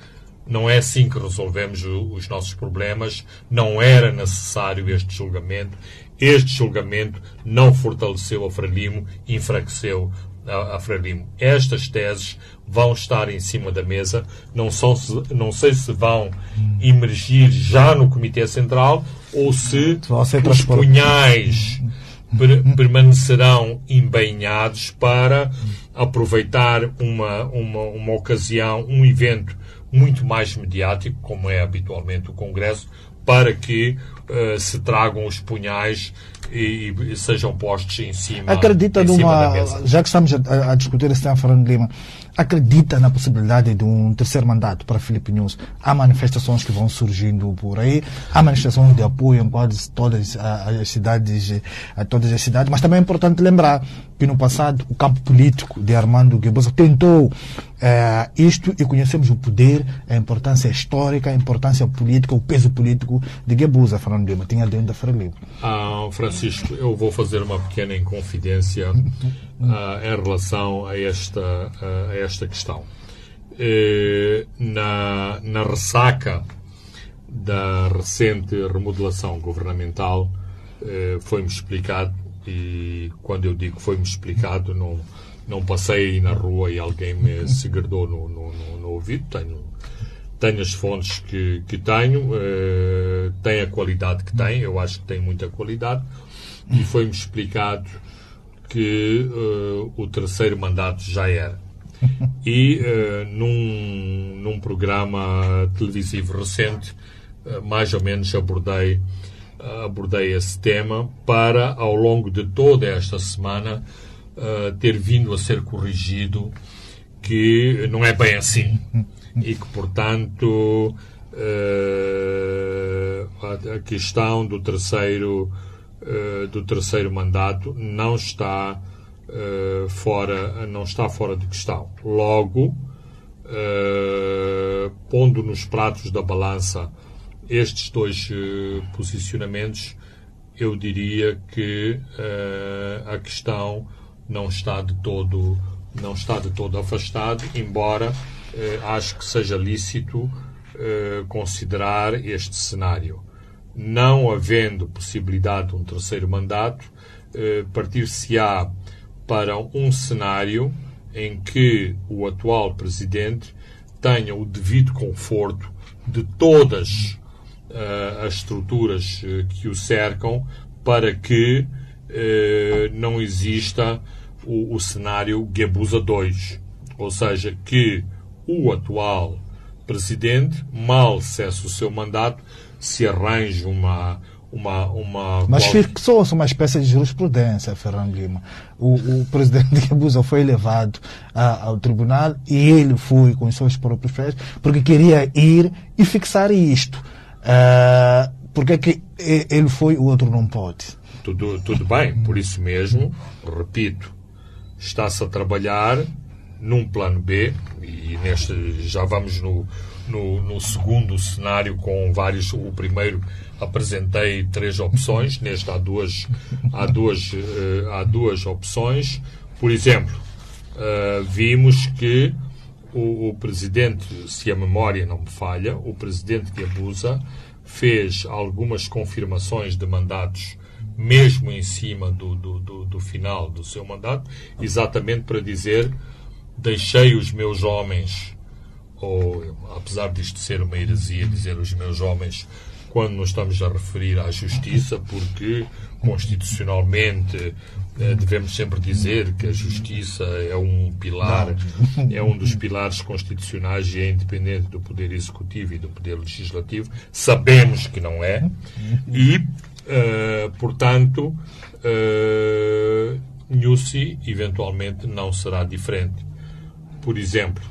não é assim que resolvemos os nossos problemas, não era necessário este julgamento, este julgamento não fortaleceu a Frelimo, enfraqueceu a, Frelimo. Estas teses vão estar em cima da mesa, não, são, não sei se vão emergir já no Comitê Central ou se os punhais per, permanecerão embainhados para aproveitar uma, uma, uma ocasião, um evento muito mais mediático, como é habitualmente o Congresso, para que uh, se tragam os punhais e, e, sejam postos em cima, Acredita em numa, já que estamos a, a discutir esse tema, Fernando Lima, acredita na possibilidade de um terceiro mandato para Filipe News? Há manifestações que vão surgindo por aí, há manifestações de apoio em quase todas as cidades, a todas as cidades, mas também é importante lembrar que no passado o campo político de Armando Guebuza tentou é, isto e conhecemos o poder, a importância histórica, a importância política, o peso político de Guebuza, Fernando Lima, tinha dentro da Frelimo. Ah, Francisco, eu vou fazer uma pequena inconfidência [LAUGHS] ah, em relação a esta, a esta questão. Eh, na, na ressaca da recente remodelação governamental, eh, foi-me explicado, e quando eu digo foi-me explicado, não não passei na rua e alguém me segredou no, no, no, no ouvido. Tenho, tenho as fontes que, que tenho, uh, tem a qualidade que tem, eu acho que tem muita qualidade, e foi-me explicado que uh, o terceiro mandato já era. E uh, num, num programa televisivo recente, mais ou menos abordei, abordei esse tema para, ao longo de toda esta semana, uh, ter vindo a ser corrigido que não é bem assim e que, portanto, uh, a questão do terceiro, uh, do terceiro mandato não está, fora, não está fora de questão. Logo, pondo nos pratos da balança estes dois posicionamentos, eu diria que a questão não está de todo não está de todo afastado, embora eh, acho que seja lícito eh, considerar este cenário. Não havendo possibilidade de um terceiro mandato, eh, partir-se-á para um cenário em que o atual presidente tenha o devido conforto de todas uh, as estruturas uh, que o cercam para que uh, não exista o, o cenário Guebuza 2, ou seja, que o atual presidente, mal cesse o seu mandato, se arranje uma, uma, uma Mas fixou-se uma espécie de jurisprudência, Fernando Lima. O, o presidente Guebuza foi levado a, ao tribunal e ele foi com os seus próprios pés porque queria ir e fixar isto. Uh, porque é que ele foi, o outro não pode? Tudo, tudo bem, por isso mesmo, repito, está-se a trabalhar num plano B, e neste já vamos no, no, no, segundo cenário com vários. O primeiro apresentei três opções, neste há duas, há duas, uh, há duas opções. Por exemplo, uh, vimos que o, o, presidente, se a memória não me falha, o presidente que abusa fez algumas confirmações de mandatos mesmo em cima do, do, do, do final do seu mandato, exatamente para dizer deixei os meus homens, ou apesar disto ser uma heresia dizer os meus homens, quando nos estamos a referir à justiça, porque constitucionalmente eh, devemos sempre dizer que a justiça é um pilar, é um dos pilares constitucionais e é independente do poder executivo e do poder legislativo. Sabemos que não é. E Uh, portanto, uh, Nussi eventualmente não será diferente. Por exemplo,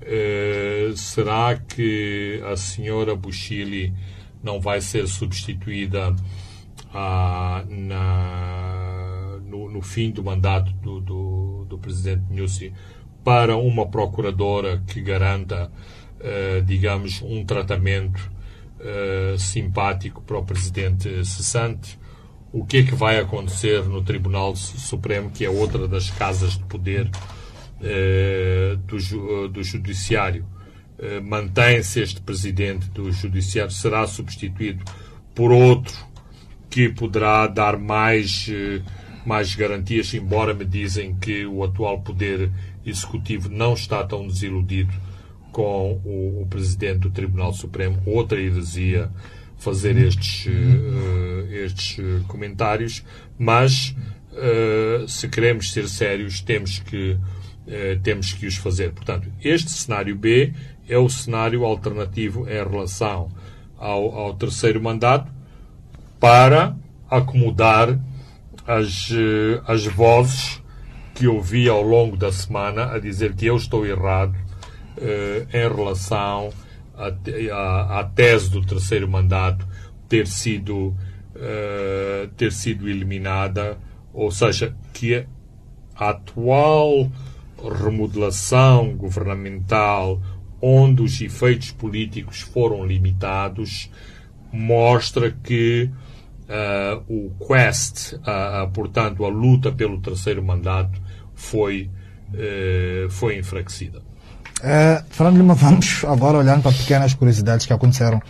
uh, será que a senhora Bushili não vai ser substituída ah, na, no, no, fim do mandato do, do, do presidente Nussi para uma procuradora que garanta, uh, digamos, um tratamento uh, simpático para o presidente cessante. O que é que vai acontecer no Tribunal Supremo, que é outra das casas de poder uh, do, do Judiciário? Mantém-se este presidente do Judiciário, será substituído por outro que poderá dar mais, mais garantias, embora me dizem que o atual poder executivo não está tão desiludido com o, o presidente do Tribunal Supremo, outra heresia, fazer estes, uh, estes comentários, mas uh, se queremos ser sérios, temos que, uh, temos que os fazer. Portanto, este cenário B é o cenário alternativo em relação ao, ao terceiro mandato para acomodar as, as vozes que ouvi ao longo da semana a dizer que eu estou errado em relação à, tese do terceiro mandato ter sido, eh, ter sido eliminada, ou seja, que a atual remodelação governamental, onde os efeitos políticos foram limitados, mostra que uh, o quest, uh, uh, portanto, a luta pelo terceiro mandato, foi, foi enfraquecida. É, Fernando Lima, vamos agora olhando para pequenas curiosidades que aconteceram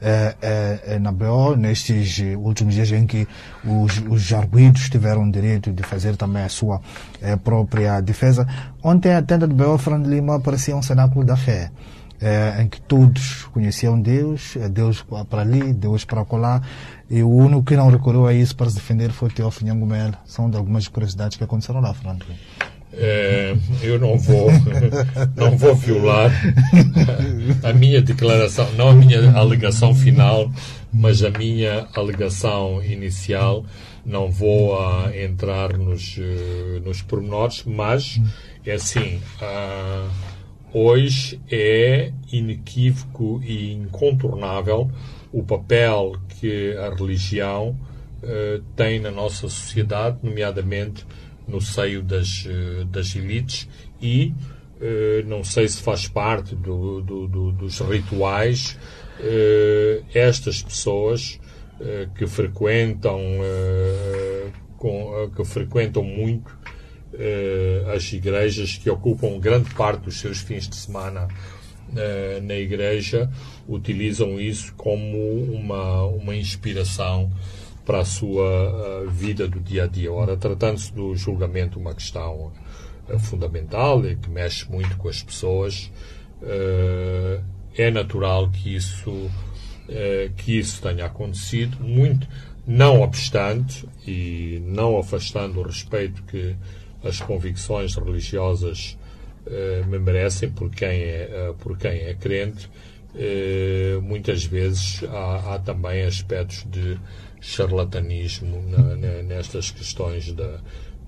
é, é, na BO nestes últimos dias em que os, os tiveram o direito de fazer também a sua é, própria defesa. Ontem a tenda de BO, Fernando Lima, parecia um cenáculo da fé. É, em que todos conheciam Deus, é, Deus para ali, Deus para colar, e o único que não recorreu a isso para se defender foi Teófilo Nhangumel. São de algumas curiosidades que aconteceram lá, Fernando. É, eu não vou, [LAUGHS] não vou violar a minha declaração, não a minha alegação final, mas a minha alegação inicial. Não vou uh, entrar nos, uh, nos pormenores, mas é assim. Uh, hoje é inequívoco e incontornável o papel que a religião uh, tem na nossa sociedade, nomeadamente no seio das, eh, das elites e eh, não sei se faz parte do, do, do, dos rituais eh, estas pessoas que frequentam que frequentam muito as igrejas que ocupam grande parte dos seus fins de semana na igreja utilizam isso como uma, uma inspiração para a sua vida do dia a dia. Ora, tratando-se do julgamento, uma questão uh, fundamental e que mexe muito com as pessoas, uh, é natural que isso, que isso tenha acontecido, muito, não obstante e não afastando o respeito que as convicções religiosas me merecem por quem é, por quem é crente, muitas vezes há, há também aspectos de charlatanismo na, na, nestas questões da,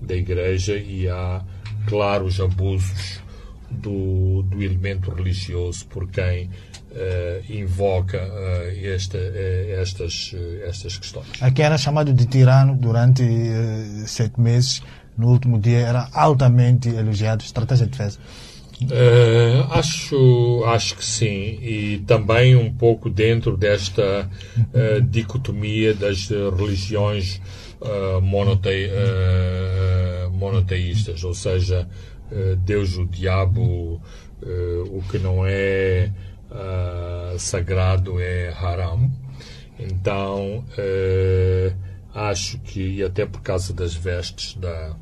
da Igreja e há claros abusos do, do elemento religioso por quem uh, invoca uh, esta, uh, estas, estas questões. Aqui era chamado de tirano durante sete meses. No último dia era altamente elogiado. Estratégia de defesa. Uh, acho, acho que sim, e também um pouco dentro desta uh, dicotomia das religiões uh, monoteístas, ou seja, Deus, o diabo, o que não é sagrado é haram. Então, acho que, até por causa das vestes da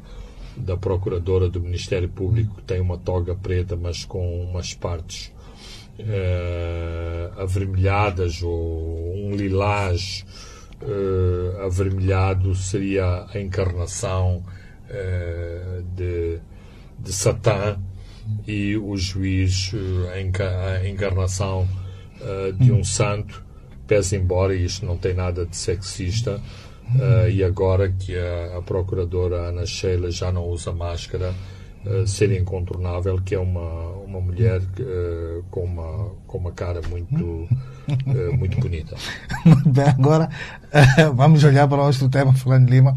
da procuradora do Ministério Público tem uma toga preta, mas com umas partes uh, avermelhadas ou um lilás uh, avermelhado seria a encarnação uh, de, de Satã e o juiz a encarnação de um santo pese embora isto não tem nada de sexista Uh, e agora que a, a, procuradora Ana Sheila já não usa máscara, uh, ser incontornável que é uma, uma mulher uh, com, uma, com uma cara muito, muito bonita. [LAUGHS] Muito bem, agora vamos olhar para o outro tema, Fernando Lima.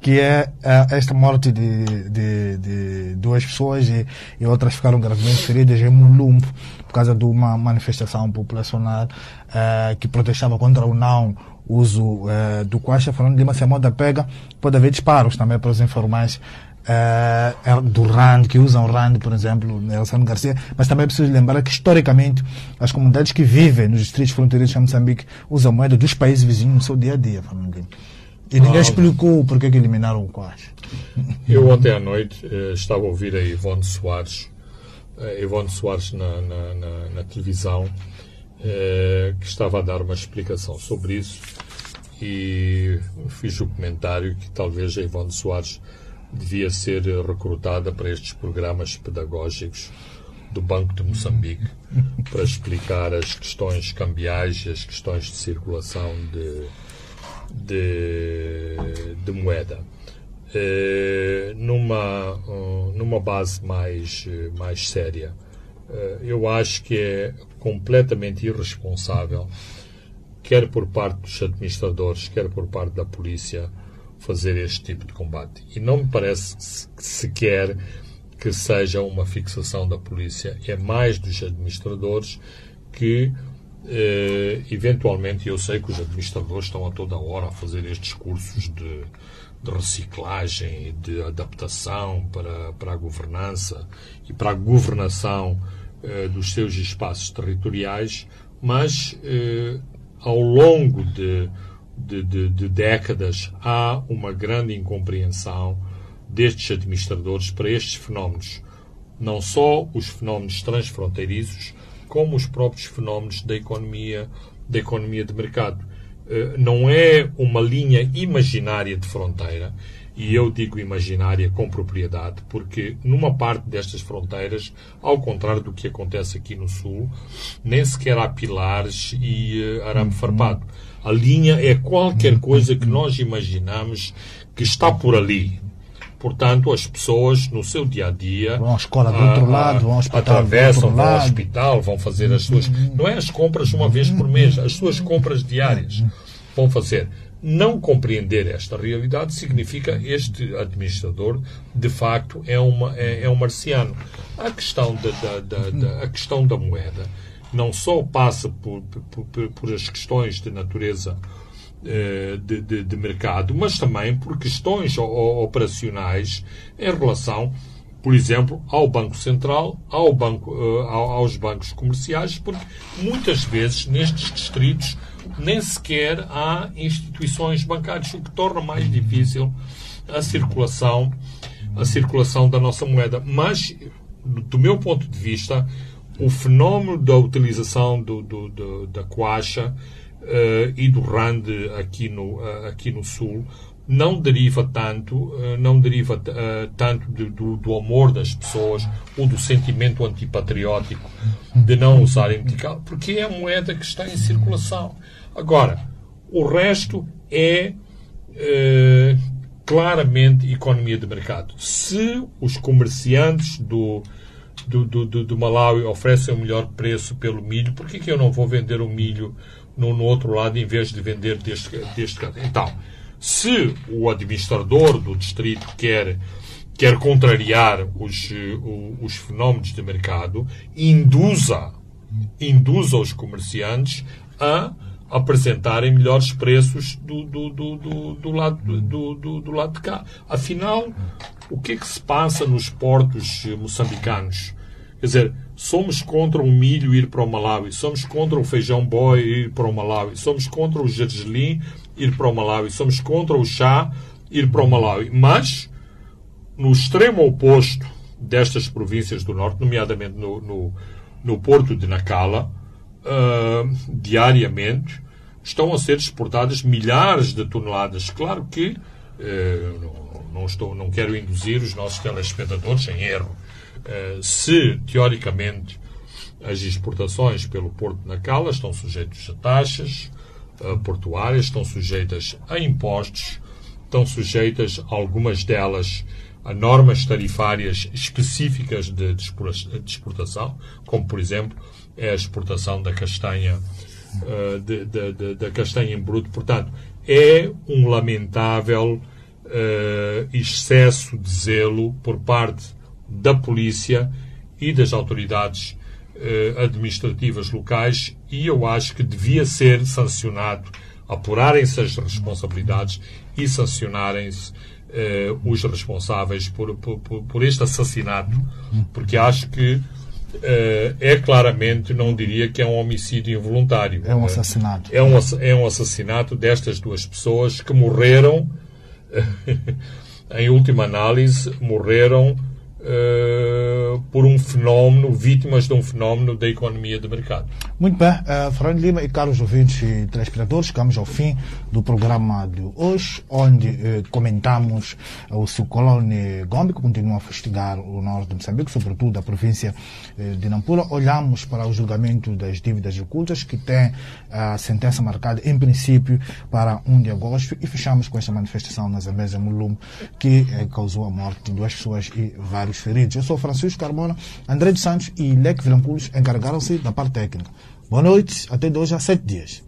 que é esta morte de, de, de duas pessoas e, e, outras ficaram gravemente feridas em Mulumbo por causa de uma manifestação populacional uh, que protestava contra o não uso uh, do Quacha. Falando de uma semana pega, pode haver disparos também para os informais uh, do RAND, que usam o RAND, por exemplo, Nelson Garcia, mas também é preciso lembrar que, historicamente, as comunidades que vivem nos distritos fronteiriços de Moçambique usam moeda dos países vizinhos no seu dia a dia, E ninguém ah, explicou por que eliminaram o Quash. Eu ontem à noite eh, estava a ouvir a Ivone Soares, a Ivone Soares na, na, na, na televisão, eh, que estava a dar uma explicação sobre isso e fiz o comentário que talvez a Ivone Soares devia ser recrutada para estes programas pedagógicos do Banco de Moçambique para explicar as questões cambiais e as questões de circulação de, de, de moeda. Uh, numa, numa base mais, mais séria. Eu acho que é completamente irresponsável, quer por parte dos administradores, quer por parte da polícia, fazer este tipo de combate. E não me parece sequer que seja uma fixação da polícia, é mais dos administradores que, eh, eventualmente, eu sei que os administradores estão a toda hora a fazer estes cursos de, de reciclagem e de adaptação para, para a governança e para a governação eh, dos seus espaços territoriais, mas eh, ao longo de de, de, de décadas há uma grande incompreensão destes administradores para estes fenómenos. Não só os fenómenos transfronteiriços, como os próprios fenómenos da economia, da economia de mercado. Eh, não é uma linha imaginária de fronteira, e eu digo imaginária com propriedade, porque numa parte destas fronteiras, ao contrário do que acontece aqui no Sul, nem sequer há pilares e uh, arame farpado. A linha é qualquer coisa que nós imaginamos que está por ali. Portanto, as pessoas no seu dia a dia vão à escola do outro ah, lado, vão ao hospital atravessam, vão ao hospital, vão fazer as suas não é as compras uma vez por mês, as suas compras diárias vão fazer. Não compreender esta realidade significa este administrador de facto é uma é, é um marciano. A questão da, da, da, da a questão da moeda não só passa por, por, por as questões de natureza eh, de, de, de, mercado, mas também por questões operacionais em relação, por exemplo, ao Banco Central, ao banco, eh, aos bancos comerciais, porque muitas vezes nestes distritos nem sequer há instituições bancárias, o que torna mais difícil a circulação, a circulação da nossa moeda. Mas, do meu ponto de vista, o fenómeno da utilização do, do, do da Coacha uh, e do RAND aqui no, uh, aqui no Sul não deriva tanto, uh, não deriva tanto do, do, amor das pessoas ou do sentimento antipatriótico de não usarem metical, porque é a moeda que está em circulação. Agora, o resto é claramente economia de mercado. Se os comerciantes do, do, do, do, Malawi oferecem o melhor preço pelo milho, por que, que eu não vou vender o milho no, no outro lado em vez de vender deste, deste Então, se o administrador do distrito quer, quer contrariar os, os fenómenos de mercado, induza, induza os comerciantes a apresentarem melhores preços do, do, do, do, do lado, do, do, do, lado de cá. Afinal, o que é que se passa nos portos moçambicanos? Quer dizer, somos contra o milho ir para o Malawi, somos contra o feijão boi ir para o Malawi, somos contra o gergelim ir para o Malawi, somos contra o chá ir para o Malawi. Mas, no extremo oposto destas províncias do norte, nomeadamente no, no, no porto de Nacala, uh, diariamente estão a ser exportadas milhares de toneladas. Claro que uh, não, estou, não quero induzir os nossos telespectadores em erro. Uh, se, teoricamente, as exportações pelo Porto de Nacala estão sujeitas a taxas portuárias, estão sujeitas a impostos, estão sujeitas, algumas delas, a normas tarifárias específicas de, exportação, como, por exemplo, é a exportação da castanha, uh, de, de, de, da castanha em bruto. Portanto, é um lamentável excesso de zelo por parte da polícia e das autoridades uh, administrativas locais e eu acho que devia ser sancionado, apurarem-se as responsabilidades e sancionarem-se uh, os responsáveis por, por, por, este assassinato, porque acho que uh, é claramente, não diria que é um homicídio involuntário. É um assassinato. É um, é um assassinato destas duas pessoas que morreram, [LAUGHS] em última análise, morreram uh, por um fenómeno, vítimas de um fenómeno da economia de mercado. Muito bem, uh, Fernando Lima e caros ouvintes e telespectadores, chegamos ao fim do programa de hoje, onde uh, comentamos o ciclone Gombe, que continua a fustigar o norte de Moçambique, sobretudo a província de Nampula. Olhamos para o julgamento das dívidas ocultas, que tem a sentença marcada, em princípio, para 1 de agosto, e fechamos com esta manifestação na Zambésia Mulumbo, que causou a morte de duas pessoas e vários feridos. Eu sou Francisco Carmona, André de Santos e Leque Vilampulos encarregaram-se da parte técnica. Boa noite, até dois a sete dias.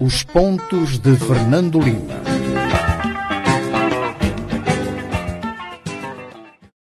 Os pontos de Fernando Lima.